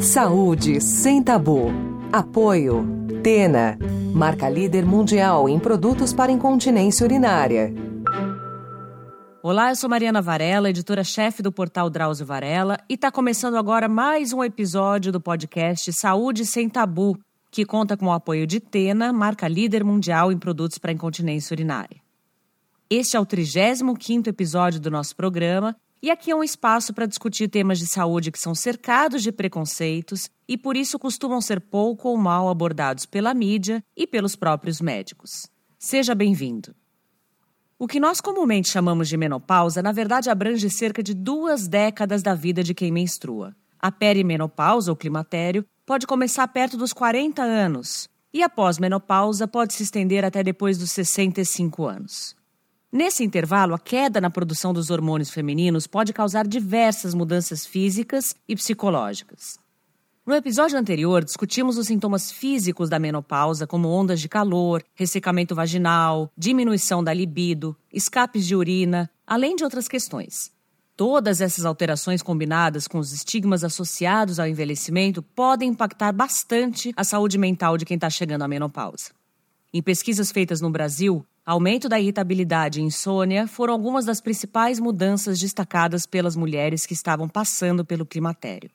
Saúde sem tabu. Apoio. Tena. Marca líder mundial em produtos para incontinência urinária. Olá, eu sou Mariana Varela, editora-chefe do portal Drauzio Varela, e está começando agora mais um episódio do podcast Saúde Sem Tabu, que conta com o apoio de Tena, marca líder mundial em produtos para incontinência urinária. Este é o 35º episódio do nosso programa e aqui é um espaço para discutir temas de saúde que são cercados de preconceitos e por isso costumam ser pouco ou mal abordados pela mídia e pelos próprios médicos. Seja bem-vindo. O que nós comumente chamamos de menopausa, na verdade, abrange cerca de duas décadas da vida de quem menstrua. A perimenopausa, ou climatério, pode começar perto dos 40 anos e a pós-menopausa pode se estender até depois dos 65 anos. Nesse intervalo, a queda na produção dos hormônios femininos pode causar diversas mudanças físicas e psicológicas. No episódio anterior, discutimos os sintomas físicos da menopausa, como ondas de calor, ressecamento vaginal, diminuição da libido, escapes de urina, além de outras questões. Todas essas alterações combinadas com os estigmas associados ao envelhecimento podem impactar bastante a saúde mental de quem está chegando à menopausa. Em pesquisas feitas no Brasil, aumento da irritabilidade e insônia foram algumas das principais mudanças destacadas pelas mulheres que estavam passando pelo climatério.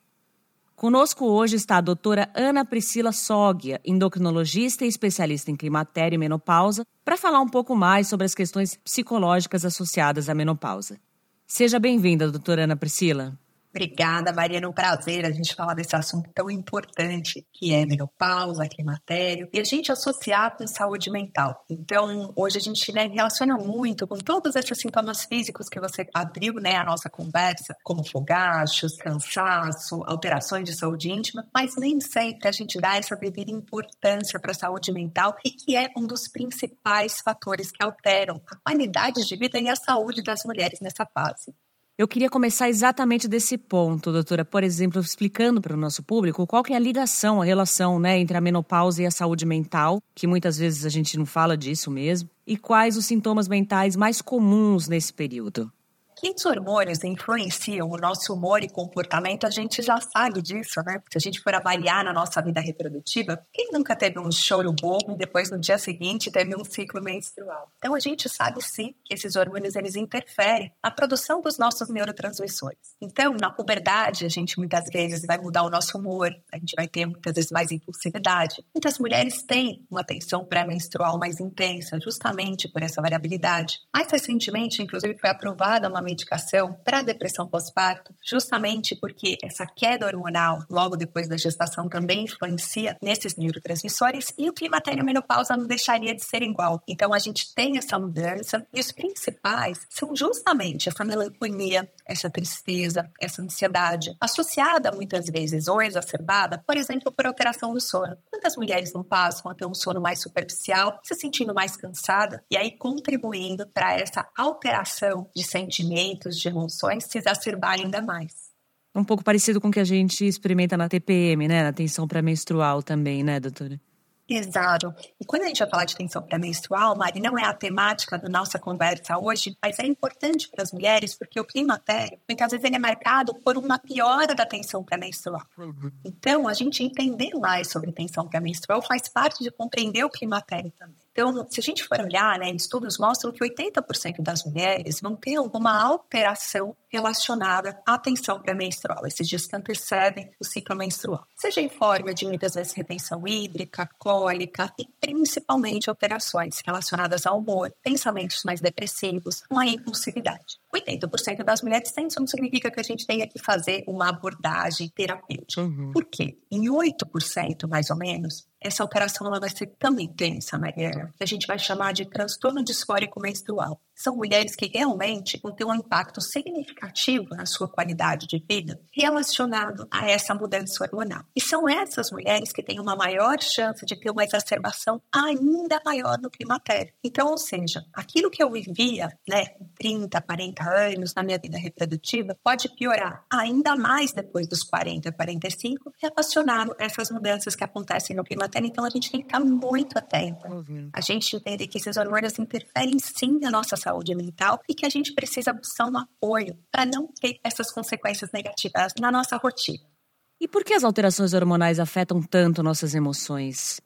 Conosco hoje está a doutora Ana Priscila Soggia, endocrinologista e especialista em climatério e menopausa, para falar um pouco mais sobre as questões psicológicas associadas à menopausa. Seja bem-vinda, doutora Ana Priscila. Obrigada, Mariana. É um prazer a gente falar desse assunto tão importante que é menopausa, climatério, e a gente associar com saúde mental. Então, hoje a gente né, relaciona muito com todos esses sintomas físicos que você abriu né, a nossa conversa, como fogachos, cansaço, alterações de saúde íntima, mas nem sempre a gente dá essa devida importância para a saúde mental e que é um dos principais fatores que alteram a qualidade de vida e a saúde das mulheres nessa fase. Eu queria começar exatamente desse ponto, doutora. Por exemplo, explicando para o nosso público qual que é a ligação, a relação né, entre a menopausa e a saúde mental, que muitas vezes a gente não fala disso mesmo, e quais os sintomas mentais mais comuns nesse período. Que os hormônios influenciam o nosso humor e comportamento, a gente já sabe disso, né? Se a gente for avaliar na nossa vida reprodutiva, quem nunca teve um choro bobo e depois no dia seguinte teve um ciclo menstrual? Então a gente sabe sim que esses hormônios eles interferem na produção dos nossos neurotransmissores. Então, na puberdade, a gente muitas vezes vai mudar o nosso humor, a gente vai ter muitas vezes mais impulsividade. Muitas mulheres têm uma tensão pré-menstrual mais intensa, justamente por essa variabilidade. Mais recentemente, inclusive, foi aprovada uma medicação para depressão pós-parto, justamente porque essa queda hormonal logo depois da gestação também influencia nesses neurotransmissores e o climatério menopausa não deixaria de ser igual. Então a gente tem essa mudança e os principais são justamente essa melancolia, essa tristeza, essa ansiedade, associada muitas vezes ou exacerbada, por exemplo, por alteração do sono. Quantas mulheres não passam a ter um sono mais superficial, se sentindo mais cansada e aí contribuindo para essa alteração de sentimento sentimentos, de emoções se exacerbar ainda mais. Um pouco parecido com o que a gente experimenta na TPM, né? Na tensão pré-menstrual também, né, doutora? Exato. E quando a gente vai falar de tensão pré-menstrual, Mari, não é a temática da nossa conversa hoje, mas é importante para as mulheres porque o climatério, muitas vezes ele é marcado por uma piora da tensão pré-menstrual. Então, a gente entender mais sobre tensão pré-menstrual faz parte de compreender o climatério também. Então, se a gente for olhar, né, estudos mostram que 80% das mulheres vão ter alguma alteração relacionada à tensão pré-menstrual, esses dias que antecedem o ciclo menstrual. Seja em forma de muitas vezes retenção hídrica, cólica e principalmente alterações relacionadas ao humor, pensamentos mais depressivos, uma impulsividade. 80% das mulheres têm, isso não significa que a gente tenha que fazer uma abordagem terapêutica. Uhum. Por quê? Em 8%, mais ou menos, essa alteração ela vai ser tão intensa, Mariana, que a gente vai chamar de transtorno disfórico menstrual. São mulheres que realmente vão ter um impacto significativo na sua qualidade de vida relacionado a essa mudança hormonal. E são essas mulheres que têm uma maior chance de ter uma exacerbação ainda maior no climatério. Então, ou seja, aquilo que eu vivia, né, 30, 40 anos na minha vida reprodutiva, pode piorar ainda mais depois dos 40, 45, relacionado a essas mudanças que acontecem no climatério então a gente tem que estar muito atento. A gente entende que esses hormônios interferem sim na nossa saúde mental e que a gente precisa buscar um apoio para não ter essas consequências negativas na nossa rotina. E por que as alterações hormonais afetam tanto nossas emoções?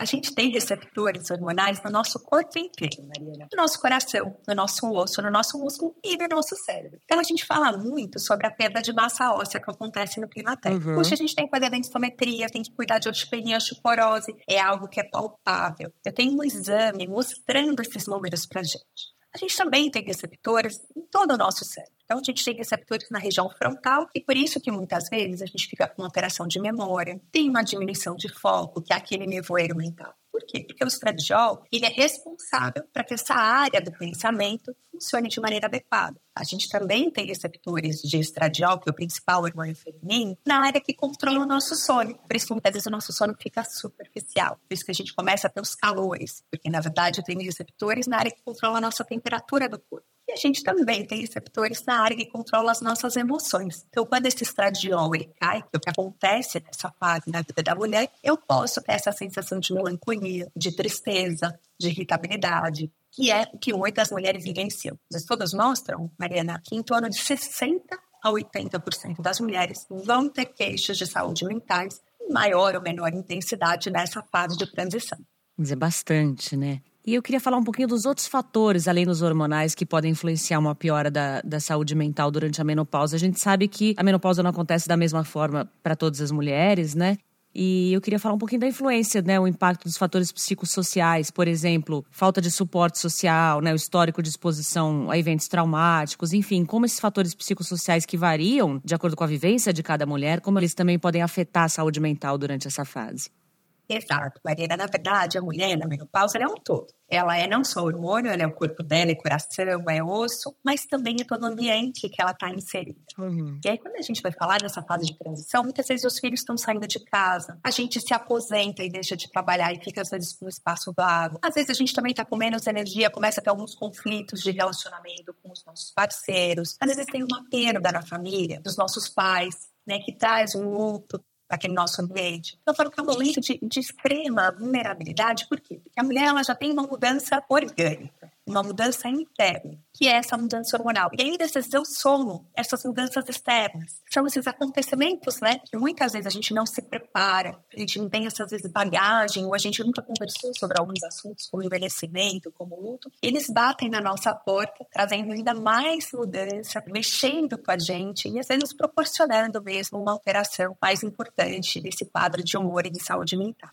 A gente tem receptores hormonais no nosso corpo inteiro, Mariana. No nosso coração, no nosso osso, no nosso músculo e no nosso cérebro. Então a gente fala muito sobre a perda de massa óssea que acontece no climatério. Uhum. Puxa, a gente tem que da densitometria, tem que cuidar de osteopenia, osteoporose. É algo que é palpável. Eu tenho um exame mostrando esses números pra gente. A gente também tem receptores em todo o nosso cérebro. Então, a gente tem receptores na região frontal e por isso que muitas vezes a gente fica com alteração de memória, tem uma diminuição de foco, que é aquele nevoeiro mental. Por quê? Porque o estradiol ele é responsável para que essa área do pensamento funcione de maneira adequada. A gente também tem receptores de estradiol, que é o principal hormônio feminino, na área que controla o nosso sono. Por isso que muitas vezes o nosso sono fica superficial. Por isso que a gente começa a ter os calores, porque na verdade tem receptores na área que controla a nossa temperatura do corpo. E a gente também tem receptores na área que controla as nossas emoções. Então, quando esse estradiol cai, que é o que acontece nessa fase na vida da mulher, eu posso ter essa sensação de melancolia, de tristeza, de irritabilidade, que é o que muitas mulheres vivenciam. Os estudos mostram, Mariana, que em torno de 60 a 80% das mulheres vão ter queixas de saúde mentais em maior ou menor intensidade nessa fase de transição. Mas é bastante, né? E eu queria falar um pouquinho dos outros fatores, além dos hormonais, que podem influenciar uma piora da, da saúde mental durante a menopausa. A gente sabe que a menopausa não acontece da mesma forma para todas as mulheres, né? E eu queria falar um pouquinho da influência, né, o impacto dos fatores psicossociais, por exemplo, falta de suporte social, né, o histórico de exposição a eventos traumáticos, enfim, como esses fatores psicossociais que variam de acordo com a vivência de cada mulher, como eles também podem afetar a saúde mental durante essa fase. Exato, Marina. Na verdade, a mulher na menopausa é um todo. Ela é não só hormônio, ela é o corpo dela, é coração, é osso, mas também é todo o ambiente que ela está inserida. Uhum. E aí, quando a gente vai falar dessa fase de transição, muitas vezes os filhos estão saindo de casa, a gente se aposenta e deixa de trabalhar e fica às vezes no espaço vago. Às vezes a gente também está com menos energia, começa a ter alguns conflitos de relacionamento com os nossos parceiros. Às vezes tem uma perda na família, dos nossos pais, né, que traz um luto aquele nosso ambiente. Então, eu falo que é um momento de, de extrema vulnerabilidade, por quê? Porque a mulher ela já tem uma mudança orgânica uma mudança interna, que é essa mudança hormonal. E ainda esses eu sono, essas mudanças externas. São esses acontecimentos, né? Que muitas vezes a gente não se prepara, a gente não tem essas vezes bagagem, ou a gente nunca conversou sobre alguns assuntos, como envelhecimento, como luto. Eles batem na nossa porta, trazendo ainda mais mudança, mexendo com a gente e às vezes nos proporcionando mesmo uma alteração mais importante desse quadro de humor e de saúde mental.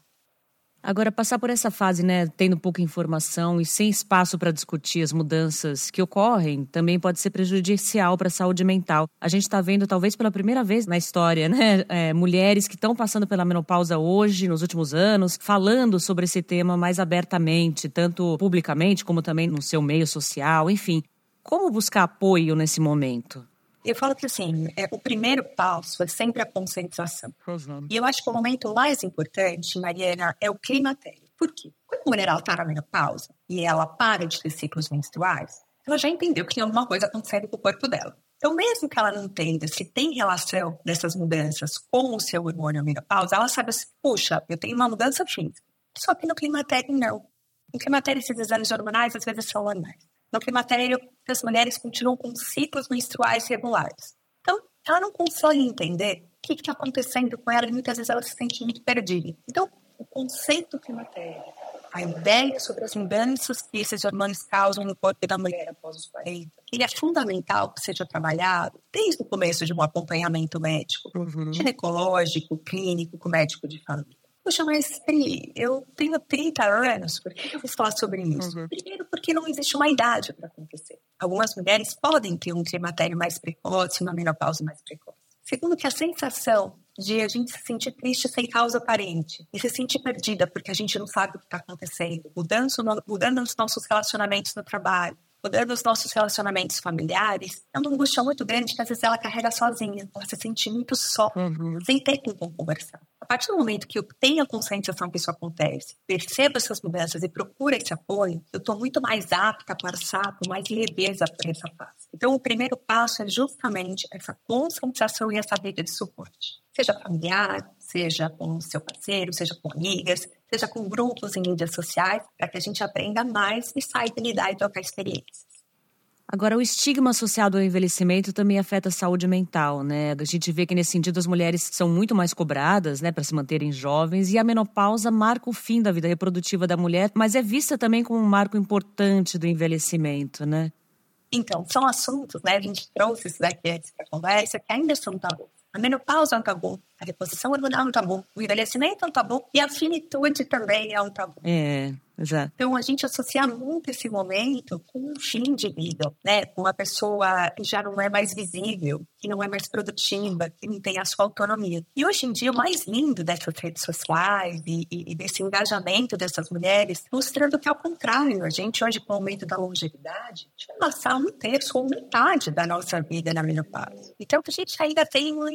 Agora, passar por essa fase, né, tendo pouca informação e sem espaço para discutir as mudanças que ocorrem, também pode ser prejudicial para a saúde mental. A gente está vendo, talvez pela primeira vez na história, né, é, mulheres que estão passando pela menopausa hoje, nos últimos anos, falando sobre esse tema mais abertamente, tanto publicamente como também no seu meio social, enfim. Como buscar apoio nesse momento? Eu falo que assim, é, o primeiro passo é sempre a conscientização. E eu acho que o momento mais importante, Mariana, é o climatério. Por quê? Quando a mulher está na menopausa e ela para de ter ciclos menstruais, ela já entendeu que tem alguma coisa acontecendo com o corpo dela. Então, mesmo que ela não entenda se tem relação dessas mudanças com o seu hormônio menopausa, ela sabe assim, puxa, eu tenho uma mudança física. Só que no climatério, não. No climatério, esses exames hormonais às vezes são normais. No climatério, as mulheres continuam com ciclos menstruais regulares. Então, ela não consegue entender o que está acontecendo com ela e muitas vezes ela se sente muito perdida. Então, o conceito climatério, a ideia sobre as mudanças que esses hormônios causam no corpo da mulher após os 40, ele é fundamental que seja trabalhado desde o começo de um acompanhamento médico, uhum. ginecológico, clínico, com médico de família. Poxa, mas Pri, eu tenho 30 anos, por que eu vou falar sobre isso? Uhum. Primeiro, porque não existe uma idade para acontecer. Algumas mulheres podem ter um climatério mais precoce, uma menopausa mais precoce. Segundo, que a sensação de a gente se sentir triste sem causa aparente e se sentir perdida porque a gente não sabe o que está acontecendo, mudando, mudando os nossos relacionamentos no trabalho, mudando os nossos relacionamentos familiares, é uma angústia muito grande que às vezes ela carrega sozinha, ela se sente muito só, uhum. sem ter com quem conversar partir do momento que eu tenho a conscientização que isso acontece, percebo essas mudanças e procuro esse apoio, eu estou muito mais apta a passar com mais leveza por essa fase. Então, o primeiro passo é justamente essa conscientização e essa rede de suporte. Seja familiar, seja com seu parceiro, seja com amigas, seja com grupos em mídias sociais, para que a gente aprenda mais e saiba lidar e trocar experiências. Agora, o estigma associado ao envelhecimento também afeta a saúde mental, né? A gente vê que, nesse sentido, as mulheres são muito mais cobradas, né, para se manterem jovens, e a menopausa marca o fim da vida reprodutiva da mulher, mas é vista também como um marco importante do envelhecimento, né? Então, são assuntos, né? A gente trouxe isso daqui para conversa, que ainda são tabus. A menopausa é um tabu, a reposição hormonal é um tabu, o envelhecimento é um tabu e a finitude também é um tabu. É. Exato. Então, a gente associa muito esse momento com um fim de vida, né? Com uma pessoa que já não é mais visível, que não é mais produtiva, que não tem a sua autonomia. E hoje em dia, o mais lindo dessas redes sociais e, e, desse engajamento dessas mulheres, mostrando que, ao contrário, a gente hoje, com o aumento da longevidade, a gente vai passar um terço ou metade da nossa vida na menopausa. Então, a gente ainda tem um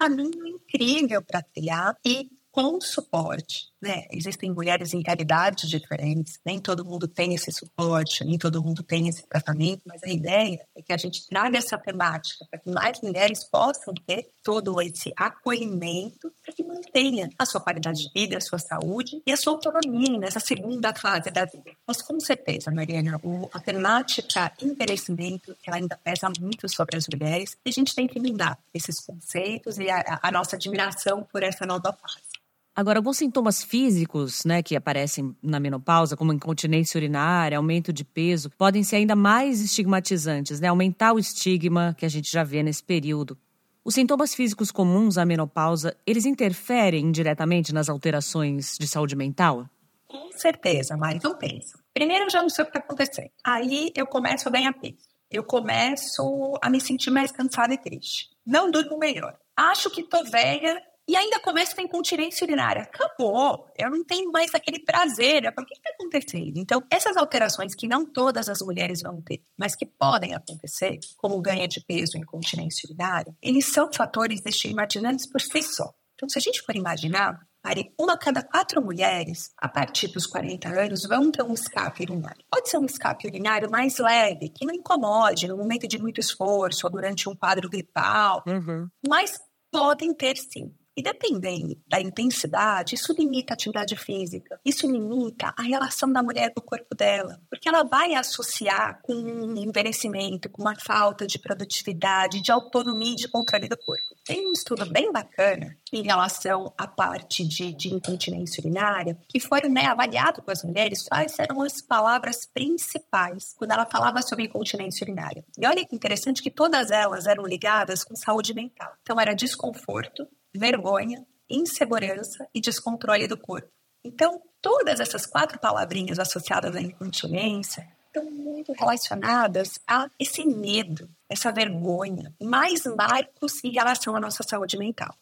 caminho incrível para trilhar e com suporte, né? Existem mulheres em realidades diferentes, nem todo mundo tem esse suporte, nem todo mundo tem esse tratamento, mas a ideia é que a gente traga essa temática para que mais mulheres possam ter todo esse acolhimento para mantenha a sua qualidade de vida, a sua saúde e a sua autonomia nessa segunda fase da vida. Mas com certeza, Mariana, a temática envelhecimento ela ainda pesa muito sobre as mulheres e a gente tem que mudar esses conceitos e a, a nossa admiração por essa nova fase. Agora, alguns sintomas físicos, né, que aparecem na menopausa, como incontinência urinária, aumento de peso, podem ser ainda mais estigmatizantes, né? Aumentar o estigma que a gente já vê nesse período. Os sintomas físicos comuns à menopausa, eles interferem indiretamente nas alterações de saúde mental? Com certeza, Mari. Então pensa. Primeiro eu já não sei o que está acontecendo. Aí eu começo a ganhar peso. Eu começo a me sentir mais cansada e triste. Não durmo melhor. Acho que tô velha e ainda começa com incontinência urinária. Acabou. Eu não tenho mais aquele prazer. O que está acontecendo? Então, essas alterações que não todas as mulheres vão ter, mas que podem acontecer, como ganho de peso e incontinência urinária, eles são fatores estigmatizantes por si só. Então, se a gente for imaginar, Mari, uma a cada quatro mulheres, a partir dos 40 anos, vão ter um escape urinário. Pode ser um escape urinário mais leve, que não incomode no momento de muito esforço ou durante um quadro gripal, uhum. mas podem ter sim. E dependendo da intensidade, isso limita a atividade física, isso limita a relação da mulher com o corpo dela, porque ela vai associar com um envelhecimento, com uma falta de produtividade, de autonomia e de controle do corpo. Tem um estudo bem bacana em relação à parte de, de incontinência urinária, que foi né, avaliado com as mulheres quais eram as palavras principais quando ela falava sobre incontinência urinária. E olha que interessante que todas elas eram ligadas com saúde mental. Então era desconforto, vergonha, insegurança e descontrole do corpo. Então, todas essas quatro palavrinhas associadas à incontinência estão muito relacionadas a esse medo, essa vergonha, mais marcos em relação à nossa saúde mental.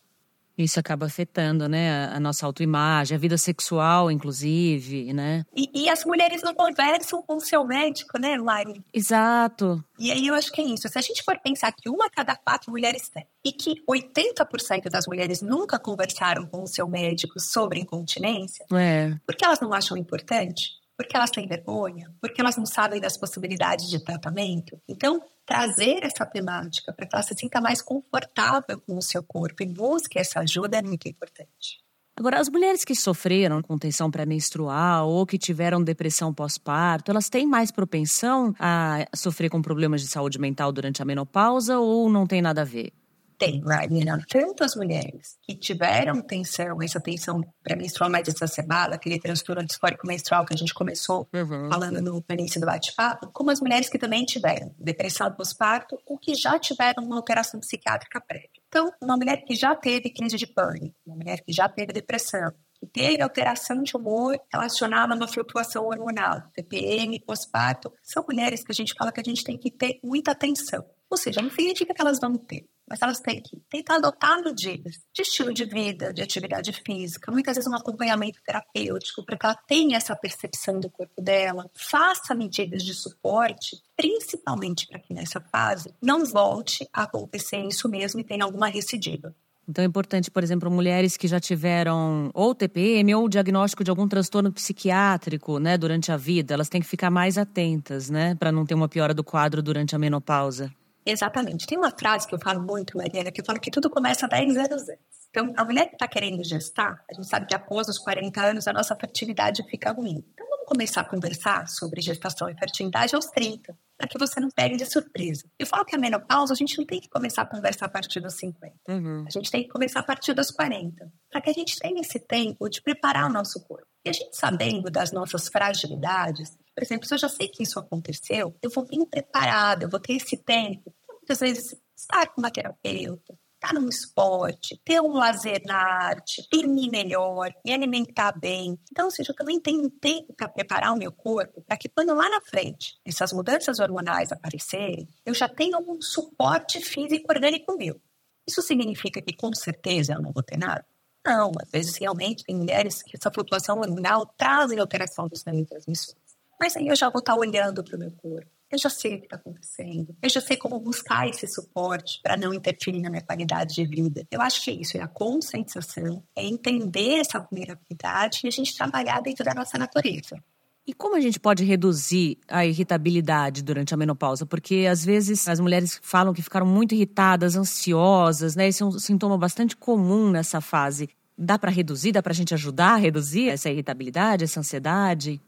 Isso acaba afetando, né, a nossa autoimagem, a vida sexual, inclusive, né? E, e, as mulheres não conversam com o seu médico, né, Lari? Exato. E aí eu acho que é isso. Se a gente for pensar que uma a cada quatro mulheres tem, e que 80% das mulheres nunca conversaram com o seu médico sobre incontinência, é. porque elas não acham importante, porque elas têm vergonha, porque elas não sabem das possibilidades de tratamento. Então, trazer essa temática para que ela se sinta mais confortável com o seu corpo e busque essa ajuda é muito importante. Agora, as mulheres que sofreram com tensão pré-menstrual ou que tiveram depressão pós-parto, elas têm mais propensão a sofrer com problemas de saúde mental durante a menopausa ou não tem nada a ver? Tem, Marina, tanto as mulheres que tiveram tensão, essa tensão pré-menstrual mais exacerbada, aquele transtorno disfórico menstrual que a gente começou uhum. falando no início do bate-papo, como as mulheres que também tiveram depressão pós-parto ou que já tiveram uma alteração psiquiátrica prévia. Então, uma mulher que já teve crise de pânico, uma mulher que já teve depressão, que teve alteração de humor relacionada a uma flutuação hormonal, TPM, pós-parto, são mulheres que a gente fala que a gente tem que ter muita atenção. Ou seja, não significa que elas vão ter, mas elas têm que tentar adotar medidas de estilo de vida, de atividade física, muitas vezes um acompanhamento terapêutico, para que ela tenha essa percepção do corpo dela, faça medidas de suporte, principalmente para que nessa fase não volte a acontecer isso mesmo e tenha alguma recidiva. Então é importante, por exemplo, mulheres que já tiveram ou TPM ou diagnóstico de algum transtorno psiquiátrico, né, durante a vida, elas têm que ficar mais atentas, né, para não ter uma piora do quadro durante a menopausa. Exatamente. Tem uma frase que eu falo muito, Mariana, que eu falo que tudo começa a 10 anos antes. Então, a mulher que está querendo gestar, a gente sabe que após os 40 anos a nossa fertilidade fica ruim. Então, vamos começar a conversar sobre gestação e fertilidade aos 30. para que você não pegue de surpresa. Eu falo que a menopausa a gente não tem que começar a conversar a partir dos 50. Uhum. A gente tem que começar a partir dos 40, para que a gente tenha esse tempo de preparar o nosso corpo. E a gente sabendo das nossas fragilidades, por exemplo, se eu já sei que isso aconteceu, eu vou bem preparada, eu vou ter esse tempo. Muitas vezes, estar com uma terapeuta, estar num esporte, ter um lazer na arte, dormir melhor, me alimentar bem. Então, ou seja, eu também tenho tempo para preparar o meu corpo para que quando lá na frente essas mudanças hormonais aparecerem, eu já tenha um suporte físico orgânico meu. Isso significa que com certeza eu não vou ter nada? Não, às vezes realmente tem mulheres que essa flutuação hormonal trazem alteração dos neurotransmissores. Mas aí eu já vou estar olhando para o meu corpo eu já sei o que está acontecendo. Eu já sei como buscar esse suporte para não interferir na minha qualidade de vida. Eu acho que é isso, é a conscientização, é entender essa vulnerabilidade e a gente trabalhar dentro da nossa natureza. E como a gente pode reduzir a irritabilidade durante a menopausa? Porque às vezes as mulheres falam que ficaram muito irritadas, ansiosas, né? Esse é um sintoma bastante comum nessa fase. Dá para reduzir? Dá para a gente ajudar a reduzir essa irritabilidade, essa ansiedade?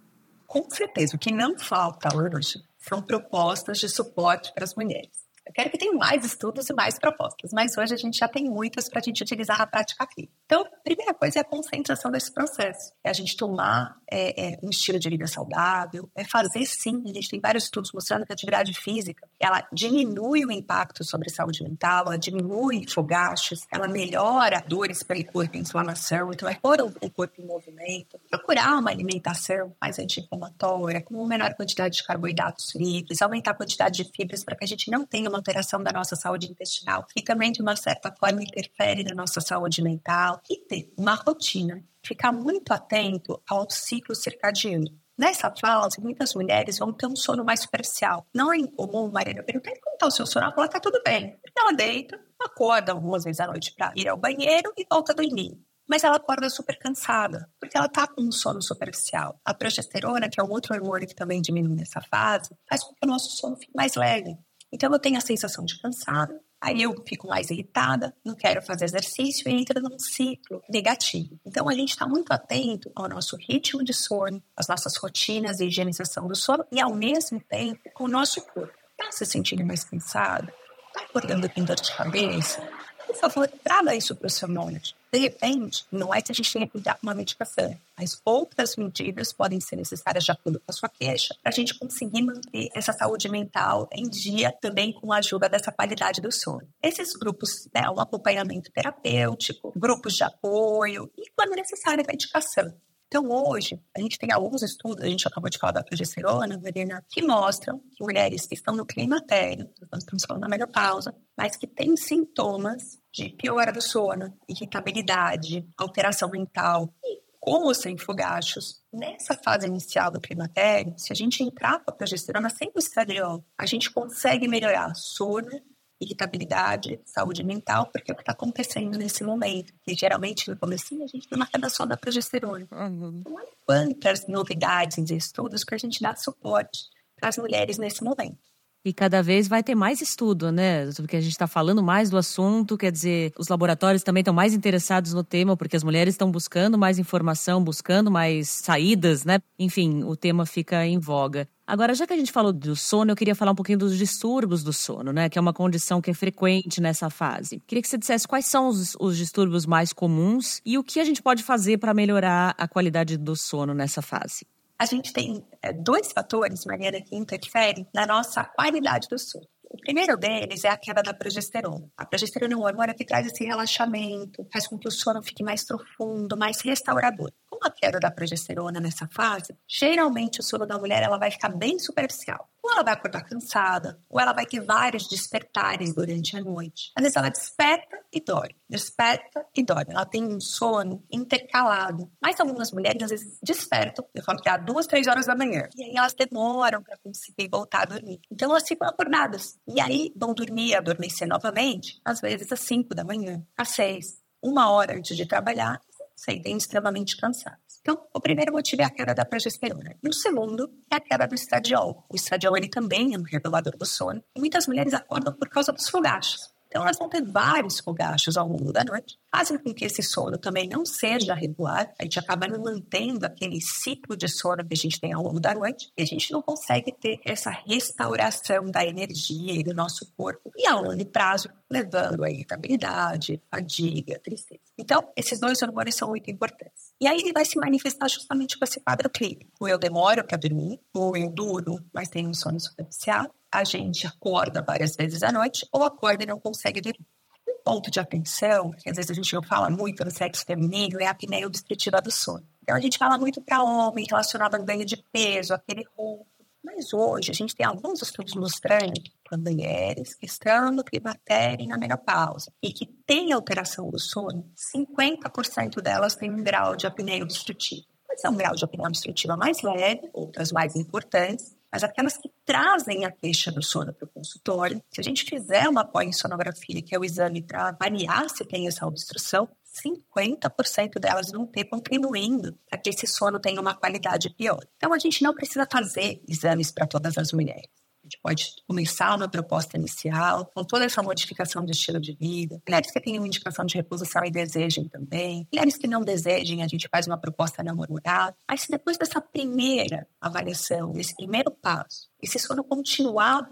Com certeza. O que não falta hoje são propostas de suporte para as mulheres. Eu quero que tenha mais estudos e mais propostas, mas hoje a gente já tem muitas para a gente utilizar na prática aqui. Então, a primeira coisa é a concentração desse processo. É a gente tomar é, é, um estilo de vida saudável, é fazer sim. A gente tem vários estudos mostrando que a atividade física ela diminui o impacto sobre a saúde mental, ela diminui fogachos, ela melhora dores pelo corpo, inflamação, então é pôr o corpo em movimento, procurar uma alimentação mais anti-inflamatória, com menor quantidade de carboidratos livres, aumentar a quantidade de fibras para que a gente não tenha uma alteração da nossa saúde intestinal e também, de uma certa forma, interfere na nossa saúde mental e ter uma rotina. Ficar muito atento ao ciclo circadiano. Nessa fase, muitas mulheres vão ter um sono mais superficial. Não é incomum, Maria, perguntar como está o seu sono. Ela está tudo bem. Ela deita, acorda algumas vezes à noite para ir ao banheiro e volta a dormir mas ela acorda super cansada, porque ela tá com um sono superficial. A progesterona, que é um outro hormônio que também diminui nessa fase, faz com que o nosso sono fique mais leve. Então eu tenho a sensação de cansado, aí eu fico mais irritada, não quero fazer exercício e entra num ciclo negativo. Então a gente está muito atento ao nosso ritmo de sono, às nossas rotinas de higienização do sono e ao mesmo tempo com o nosso corpo. Está se sentindo mais cansado? Está acordando com dor de cabeça? Por favor, traga isso para o seu monge. De repente, não é que a gente tenha que cuidar com uma medicação, mas outras medidas podem ser necessárias de acordo com a sua queixa, para a gente conseguir manter essa saúde mental em dia, também com a ajuda dessa qualidade do sono. Esses grupos, né, um acompanhamento terapêutico, grupos de apoio e, quando necessário, medicação. Então, hoje, a gente tem alguns estudos, a gente acabou de falar da progesterona, Verena, que mostram que mulheres que estão no climatério, estamos falando da menopausa, mas que têm sintomas de piora do sono, irritabilidade, alteração mental e como sem fogachos. Nessa fase inicial do climatério, se a gente entrar com a progesterona sem o estradiol, a gente consegue melhorar sono, irritabilidade, saúde mental, porque é o que está acontecendo nesse momento. Que geralmente no começo a gente tem uma redação da progesterona. Uhum. Então, quantas novidades e estudos que a gente dá suporte para as mulheres nesse momento. E cada vez vai ter mais estudo, né? Porque a gente está falando mais do assunto, quer dizer, os laboratórios também estão mais interessados no tema, porque as mulheres estão buscando mais informação, buscando mais saídas, né? Enfim, o tema fica em voga. Agora, já que a gente falou do sono, eu queria falar um pouquinho dos distúrbios do sono, né? Que é uma condição que é frequente nessa fase. Queria que você dissesse quais são os, os distúrbios mais comuns e o que a gente pode fazer para melhorar a qualidade do sono nessa fase a gente tem é, dois fatores, Mariana, que interferem na nossa qualidade do sono. O primeiro deles é a queda da progesterona. A progesterona é um hormônio que traz esse relaxamento, faz com que o sono fique mais profundo, mais restaurador. Com a queda da progesterona nessa fase, geralmente o sono da mulher ela vai ficar bem superficial. Ou ela vai acordar cansada, ou ela vai ter vários despertares durante a noite. Às vezes ela desperta e dorme, desperta e dorme. Ela tem um sono intercalado. Mas algumas mulheres às vezes despertam, eu falo que há duas, três horas da manhã. E aí elas demoram para conseguir voltar a dormir. Então elas ficam acordadas. E aí vão dormir, adormecer novamente, às vezes às cinco da manhã, às seis, uma hora antes de trabalhar, sentem extremamente cansadas. Então, o primeiro motivo é a queda da progesterona. E o segundo é a queda do estradiol. O estradiol ele também é um regulador do sono. E muitas mulheres acordam por causa dos fogachos. Então, elas vão ter vários fogachos ao longo da noite, fazem com que esse sono também não seja regular. A gente acaba não mantendo aquele ciclo de sono que a gente tem ao longo da noite e a gente não consegue ter essa restauração da energia e do nosso corpo e a longo prazo, levando a irritabilidade, fadiga, tristeza. Então, esses dois hormônios são muito importantes. E aí ele vai se manifestar justamente com esse quadro clínico. Eu demoro para dormir, ou eu duro, mas tenho um sono superficial, a gente acorda várias vezes à noite ou acorda e não consegue dormir. Um ponto de atenção, que às vezes a gente não fala muito no sexo feminino, é a apneia obstrutiva do sono. Então a gente fala muito para homem relacionado ao ganho de peso, aquele ronco. Mas hoje a gente tem alguns estudos mostrando para mulheres que estão no climatério e na menopausa e que têm alteração do sono, 50% delas têm um grau de apneia obstrutiva. Pode ser um grau de apneia obstrutiva mais leve, outras mais importantes, mas aquelas que trazem a queixa do sono para o consultório, se a gente fizer uma pós-sonografia, que é o exame para avaliar se tem essa obstrução, 50% delas vão ter contribuindo para que esse sono tenha uma qualidade pior. Então, a gente não precisa fazer exames para todas as mulheres gente pode começar uma proposta inicial, com toda essa modificação de estilo de vida. Mulheres que tenham indicação de reposição e desejem também. Mulheres que não desejem, a gente faz uma proposta não murmurada. Mas se depois dessa primeira avaliação, desse primeiro passo, esse sono continuar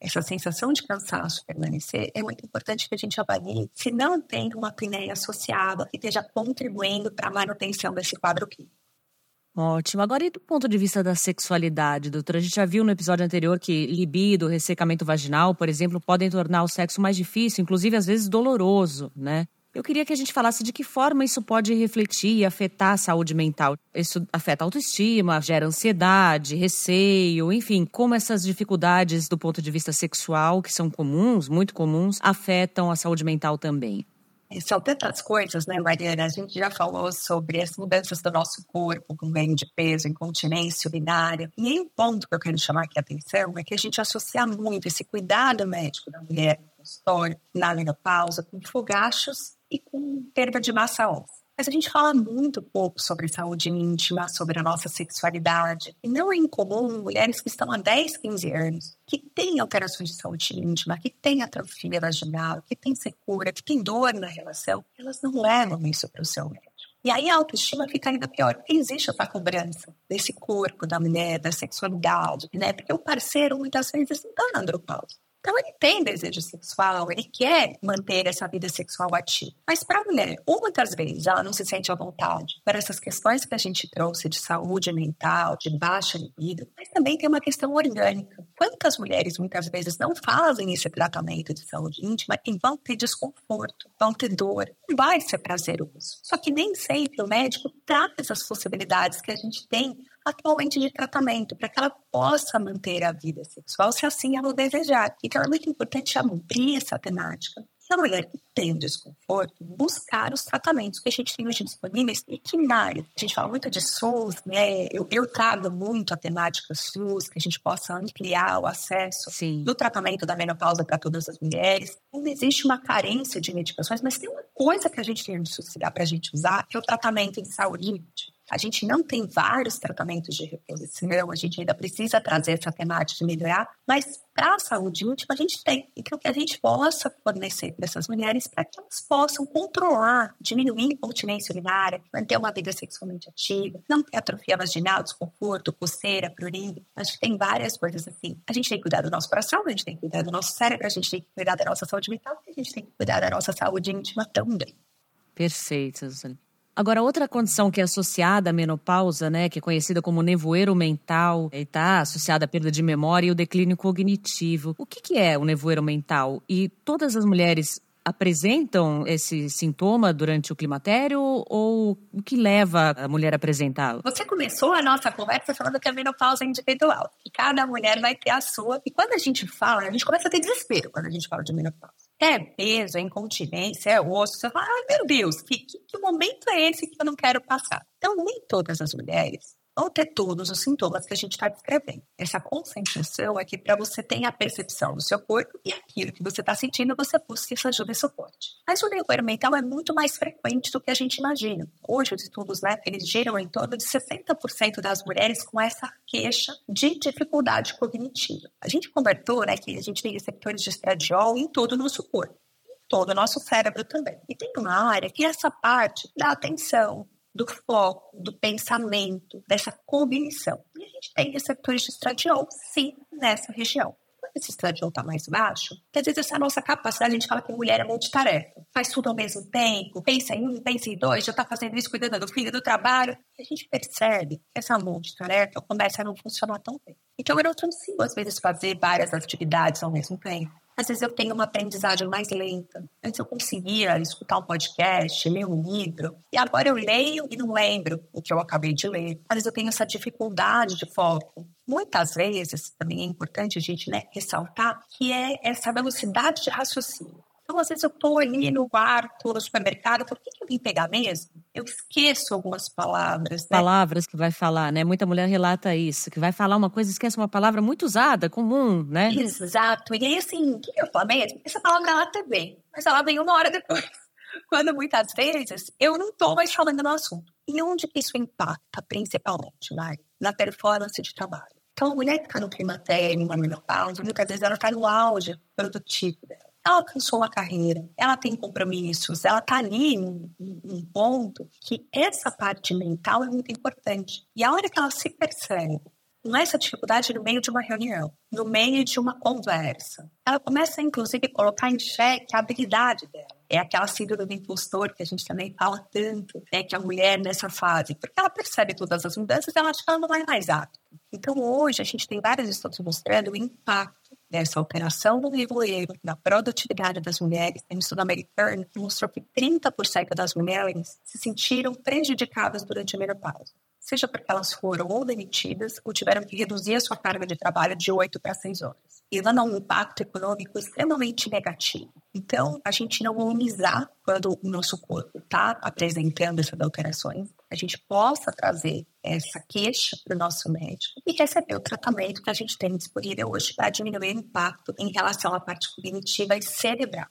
essa sensação de cansaço permanecer, é muito importante que a gente avalie se não tem uma apneia associada que esteja contribuindo para a manutenção desse quadro clínico. Ótimo. Agora, e do ponto de vista da sexualidade, doutora? A gente já viu no episódio anterior que libido, ressecamento vaginal, por exemplo, podem tornar o sexo mais difícil, inclusive às vezes doloroso, né? Eu queria que a gente falasse de que forma isso pode refletir e afetar a saúde mental. Isso afeta a autoestima, gera ansiedade, receio, enfim, como essas dificuldades do ponto de vista sexual, que são comuns, muito comuns, afetam a saúde mental também. São tantas coisas, né, Mariana? A gente já falou sobre as mudanças do nosso corpo, com ganho de peso, incontinência urinária. E aí um ponto que eu quero chamar aqui a atenção é que a gente associa muito esse cuidado médico da mulher no consultório, na menopausa, com fogachos e com perda de massa óssea. Mas a gente fala muito pouco sobre saúde íntima, sobre a nossa sexualidade. E não é incomum mulheres que estão há 10, 15 anos, que têm alterações de saúde íntima, que têm atrofia vaginal, que têm secura, que têm dor na relação, elas não levam isso para o seu médico. E aí a autoestima fica ainda pior, porque existe essa cobrança desse corpo da mulher, da sexualidade, né? Porque o parceiro muitas vezes não está andropausa. Então, ele tem desejo sexual, ele quer manter essa vida sexual ativa. Mas para a mulher, muitas vezes ela não se sente à vontade para essas questões que a gente trouxe de saúde mental, de baixa libido, mas também tem uma questão orgânica. Quantas mulheres muitas vezes não fazem esse tratamento de saúde íntima e vão ter desconforto, vão ter dor, não vai ser prazeroso. Só que nem sempre o médico traz as possibilidades que a gente tem atualmente de tratamento, para que ela possa manter a vida sexual, se assim ela desejar. Então, é muito importante abrir essa temática. E a mulher que tem um desconforto, buscar os tratamentos que a gente tem hoje disponíveis e que na área. A gente fala muito de SUS, né? Eu, eu trago muito a temática SUS, que a gente possa ampliar o acesso Sim. do tratamento da menopausa para todas as mulheres. Não existe uma carência de medicações, mas tem uma coisa que a gente tem no SUS que dá para a gente usar, que é o tratamento de saúde a gente não tem vários tratamentos de reposição, a gente ainda precisa trazer essa temática de melhorar, mas para a saúde íntima a gente tem. Então, que a gente possa fornecer para essas mulheres para que elas possam controlar, diminuir a incontinência urinária, manter uma vida sexualmente ativa, não ter atrofia vaginal, desconforto, coceira, prurigo. Acho que tem várias coisas assim. A gente tem que cuidar do nosso coração, a gente tem que cuidar do nosso cérebro, a gente tem que cuidar da nossa saúde mental a gente tem que cuidar da nossa saúde íntima também. Perfeito, Suzane. Agora, outra condição que é associada à menopausa, né, que é conhecida como nevoeiro mental, está associada à perda de memória e o declínio cognitivo. O que, que é o nevoeiro mental? E todas as mulheres apresentam esse sintoma durante o climatério ou o que leva a mulher a apresentá-lo? Você começou a nossa conversa falando que a menopausa é individual, que cada mulher vai ter a sua. E quando a gente fala, a gente começa a ter desespero quando a gente fala de menopausa é peso, é incontinência, é osso. Você fala, ai meu Deus, que, que, que momento é esse que eu não quero passar? Então, nem todas as mulheres vão ter todos os sintomas que a gente está descrevendo. Essa concentração é que para você ter a percepção do seu corpo e aquilo que você está sentindo, você busca essa ajuda e suporte. O nevoeiro mental é muito mais frequente do que a gente imagina. Hoje, os estudos, né, eles giram em torno de 60% das mulheres com essa queixa de dificuldade cognitiva. A gente convertou, né, que a gente tem receptores de estradiol em todo o nosso corpo. todo o nosso cérebro também. E tem uma área que é essa parte da atenção, do foco, do pensamento, dessa cognição. E a gente tem receptores de estradiol, sim, nessa região. Quando esse estradiol está mais baixo, às vezes essa nossa capacidade, a gente fala que mulher é multitarefa, faz tudo ao mesmo tempo, pensa em um, pensa em dois, já está fazendo isso, cuidando do filho, do trabalho. E a gente percebe que essa multitarefa começa a não funcionar tão bem. Então eu não consigo, às vezes, fazer várias atividades ao mesmo tempo. Às vezes eu tenho uma aprendizagem mais lenta. Antes eu conseguia escutar um podcast, ler um livro, e agora eu leio e não lembro o que eu acabei de ler. Às vezes eu tenho essa dificuldade de foco. Muitas vezes, também é importante a gente né, ressaltar que é essa velocidade de raciocínio. Então, às vezes, eu estou ali no quarto, no supermercado, por que, que eu vim pegar mesmo? Eu esqueço algumas palavras. Né? Palavras que vai falar, né? Muita mulher relata isso, que vai falar uma coisa e esquece uma palavra muito usada, comum, né? Exato. E aí, assim, o que eu falo mesmo? Essa palavra lá também, mas ela vem uma hora depois. Quando muitas vezes eu não estou mais falando no assunto. E onde isso impacta, principalmente, né? na performance de trabalho? Então, a mulher que está no climatério, uma menopausa, muitas vezes ela está no auge produtivo dela ela alcançou uma carreira, ela tem compromissos, ela está ali num, num ponto que essa parte mental é muito importante. E a hora que ela se percebe é essa dificuldade no meio de uma reunião, no meio de uma conversa. Ela começa, inclusive, a colocar em xeque a habilidade dela. É aquela síndrome do impostor que a gente também fala tanto, né, que a mulher nessa fase, porque ela percebe todas as mudanças ela acha que ela não vai mais apta. Então, hoje, a gente tem vários estudos mostrando o impacto dessa alteração do nevoeiro na produtividade das mulheres, tem um estudo americano mostrou que 30% das mulheres se sentiram prejudicadas durante a menopausa seja porque elas foram ou demitidas ou tiveram que reduzir a sua carga de trabalho de 8 para 6 horas. E dando um impacto econômico extremamente negativo. Então, a gente não minimizar quando o nosso corpo está apresentando essas alterações, a gente possa trazer essa queixa para o nosso médico e receber o tratamento que a gente tem disponível hoje para diminuir o impacto em relação à parte cognitiva e cerebral.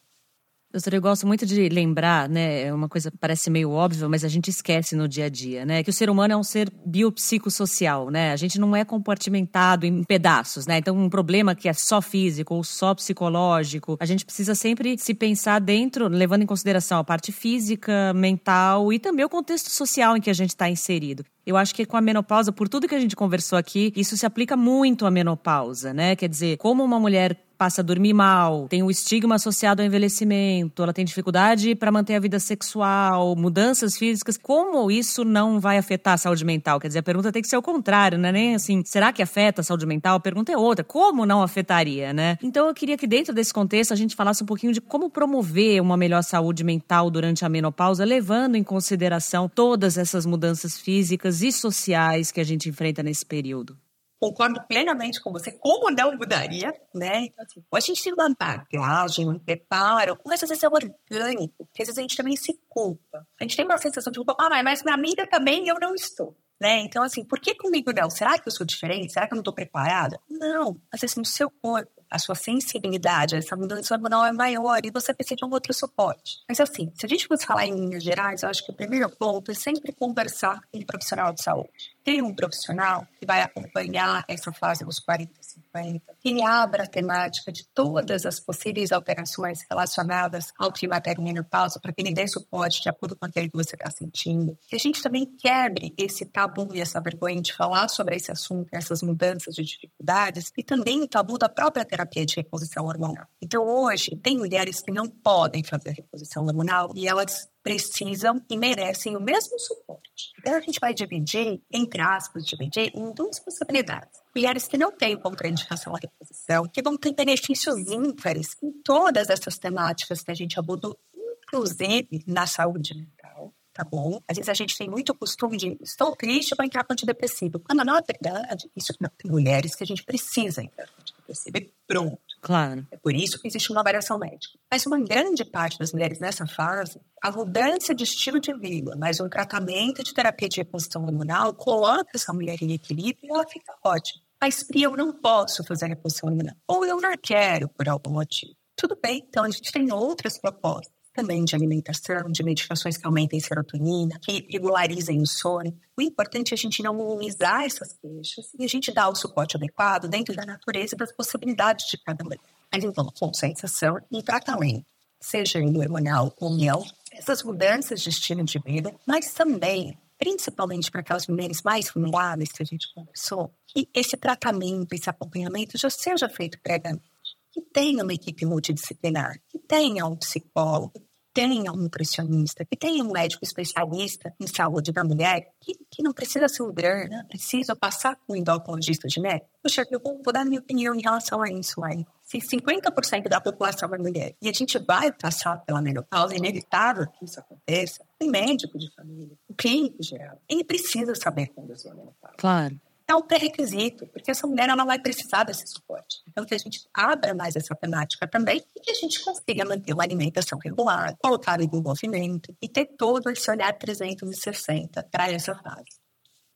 Doutora, eu gosto muito de lembrar, né? É uma coisa que parece meio óbvia, mas a gente esquece no dia a dia, né? Que o ser humano é um ser biopsicossocial, né? A gente não é compartimentado em pedaços, né? Então, um problema que é só físico ou só psicológico, a gente precisa sempre se pensar dentro, levando em consideração a parte física, mental e também o contexto social em que a gente está inserido. Eu acho que com a menopausa, por tudo que a gente conversou aqui, isso se aplica muito à menopausa, né? Quer dizer, como uma mulher passa a dormir mal, tem o estigma associado ao envelhecimento, ela tem dificuldade para manter a vida sexual, mudanças físicas, como isso não vai afetar a saúde mental? Quer dizer, a pergunta tem que ser o contrário, né? Nem assim, será que afeta a saúde mental? A pergunta é outra, como não afetaria, né? Então eu queria que dentro desse contexto a gente falasse um pouquinho de como promover uma melhor saúde mental durante a menopausa, levando em consideração todas essas mudanças físicas e sociais que a gente enfrenta nesse período concordo plenamente com você. Como não mudaria, né? Então, assim, a gente tem uma bagagem, um preparo, às vezes é orgânico, porque às vezes a gente também se culpa. A gente tem uma sensação de culpa, ah, mas minha amiga também eu não estou. Né? Então, assim, por que comigo não? Será que eu sou diferente? Será que eu não estou preparada? Não. Às vezes no seu corpo a sua sensibilidade, essa mudança hormonal é maior e você precisa de um outro suporte. Mas assim, se a gente fosse falar em linhas gerais, eu acho que o primeiro ponto é sempre conversar com um profissional de saúde. Ter um profissional que vai acompanhar essa fase dos 40, 50, que ele abra a temática de todas as possíveis alterações relacionadas ao climatério menopausa, para que ele dê suporte de acordo com aquilo que você está sentindo. Que a gente também quebre esse tabu e essa vergonha de falar sobre esse assunto, essas mudanças de dificuldades, e também o tabu da própria terapia de reposição hormonal. Então, hoje, tem mulheres que não podem fazer reposição hormonal e elas precisam e merecem o mesmo suporte. Então, a gente vai dividir, entre aspas, dividir em duas possibilidades. Mulheres que não têm contraindicação à reposição, que vão ter benefícios ímpares em todas essas temáticas que a gente abordou, inclusive na saúde mental tá bom? Às vezes a gente tem muito costume de estou triste, vou entrar com antidepressivo. Quando na verdade, isso não tem mulheres que a gente precisa entrar com antidepressivo e pronto. Claro. É por isso que existe uma variação médica. Mas uma grande parte das mulheres nessa fase, a mudança de estilo de vida, mas um tratamento de terapia de reposição hormonal coloca essa mulher em equilíbrio e ela fica ótima. Mas, Pri, eu não posso fazer reposição hormonal. Ou eu não quero por algum motivo. Tudo bem, então a gente tem outras propostas também de alimentação, de medicações que aumentem serotonina, que regularizem o sono. O importante é a gente não minimizar essas queixas e a gente dar o suporte adequado dentro da natureza e das possibilidades de cada mulher. Mas então, conscientização e tratamento seja hormonal ou não, essas mudanças de estilo de vida, mas também principalmente para aquelas mulheres mais vulneráveis que a gente conversou, que esse tratamento, esse acompanhamento já seja feito previamente. Que tenha uma equipe multidisciplinar, que tenha um psicólogo, tenha um nutricionista, que tenha um médico especialista em saúde da mulher, que, que não precisa um grande, né? precisa passar com um endocrinologista genético. Poxa, eu vou, vou, dar minha opinião em relação a isso aí. Se 50% da população é mulher e a gente vai passar pela menopausa, é inevitável que isso aconteça, tem médico de família, o clínico geral, ele precisa saber conduzir a menopausa. Claro é um pré-requisito, porque essa mulher ela vai precisar desse suporte. Então, que a gente abra mais essa temática também e que a gente consiga manter uma alimentação regular, colocar em movimento e ter todo esse olhar 360 para essa fase.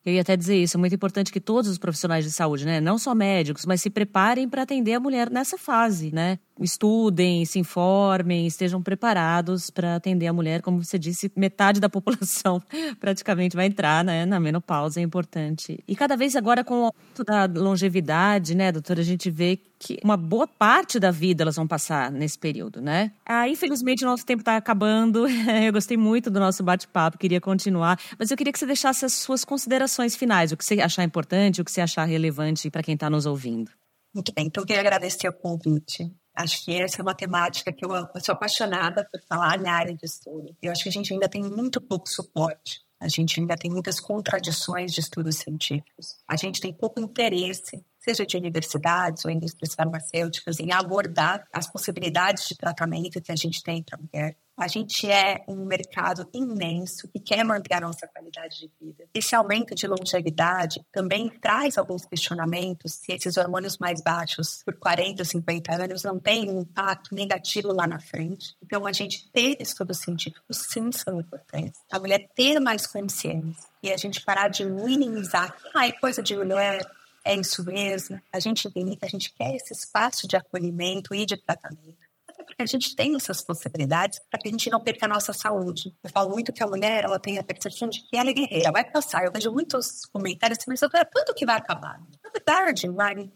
Eu ia até dizer isso, é muito importante que todos os profissionais de saúde, né, não só médicos, mas se preparem para atender a mulher nessa fase, né? Estudem, se informem, estejam preparados para atender a mulher, como você disse, metade da população praticamente vai entrar, né, na menopausa, é importante. E cada vez agora com o aumento da longevidade, né, doutora, a gente vê que uma boa parte da vida elas vão passar nesse período, né? Ah, infelizmente o nosso tempo está acabando. Eu gostei muito do nosso bate-papo, queria continuar, mas eu queria que você deixasse as suas considerações finais, o que você achar importante, o que você achar relevante para quem está nos ouvindo. Muito bem, então eu queria agradecer o convite. Acho que essa é uma temática que eu, eu sou apaixonada por falar na área de estudo. Eu acho que a gente ainda tem muito pouco suporte. A gente ainda tem muitas contradições de estudos científicos. A gente tem pouco interesse seja de universidades ou indústrias farmacêuticas, em abordar as possibilidades de tratamento que a gente tem para a mulher. A gente é um mercado imenso que quer manter a nossa qualidade de vida. Esse aumento de longevidade também traz alguns questionamentos se esses hormônios mais baixos por 40, 50 anos não têm um impacto negativo lá na frente. Então, a gente ter estudos científicos sim são importantes. A mulher ter mais consciência e a gente parar de minimizar. Ah, é coisa de mulher, é isso mesmo. A gente que a gente quer esse espaço de acolhimento e de tratamento. Até porque a gente tem essas possibilidades para que a gente não perca a nossa saúde. Eu falo muito que a mulher ela tem a percepção de que ela é guerreira, vai passar. Eu vejo muitos comentários assim, mas quando que vai acabar? Na verdade, vai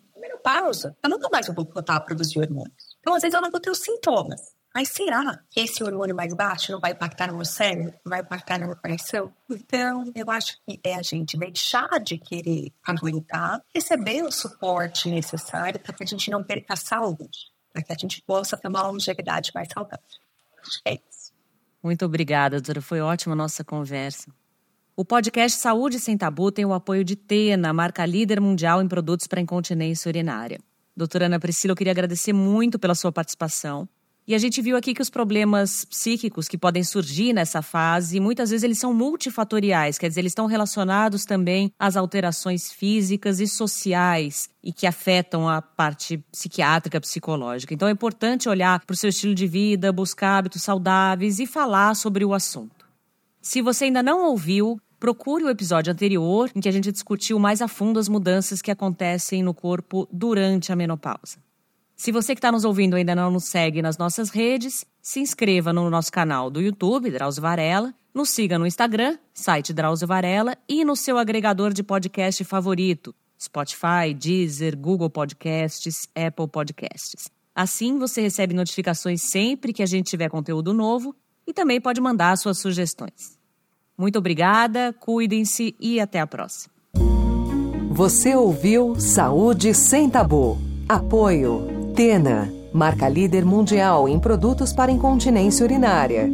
pausa. Eu nunca mais vou voltar a produzir hormônios. Então, às vezes, eu não vou ter os sintomas. Mas será que esse hormônio mais baixo não vai impactar no meu cérebro? Vai impactar no meu coração? Então, eu acho que é a gente deixar de querer aguentar, receber o suporte necessário para que a gente não perca a saúde, para que a gente possa ter uma longevidade mais saudável. É isso. Muito obrigada, doutora. Foi ótima a nossa conversa. O podcast Saúde Sem Tabu tem o apoio de Tena, marca líder mundial em produtos para incontinência urinária. Doutora Ana Priscila, eu queria agradecer muito pela sua participação. E a gente viu aqui que os problemas psíquicos que podem surgir nessa fase, muitas vezes eles são multifatoriais, quer dizer, eles estão relacionados também às alterações físicas e sociais e que afetam a parte psiquiátrica, psicológica. Então é importante olhar para o seu estilo de vida, buscar hábitos saudáveis e falar sobre o assunto. Se você ainda não ouviu, procure o episódio anterior em que a gente discutiu mais a fundo as mudanças que acontecem no corpo durante a menopausa. Se você que está nos ouvindo ainda não nos segue nas nossas redes, se inscreva no nosso canal do YouTube, Drauzio Varela, nos siga no Instagram, site Drauzio Varela, e no seu agregador de podcast favorito, Spotify, Deezer, Google Podcasts, Apple Podcasts. Assim você recebe notificações sempre que a gente tiver conteúdo novo e também pode mandar suas sugestões. Muito obrigada, cuidem-se e até a próxima. Você ouviu Saúde Sem Tabu. Apoio Tena, marca líder mundial em produtos para incontinência urinária.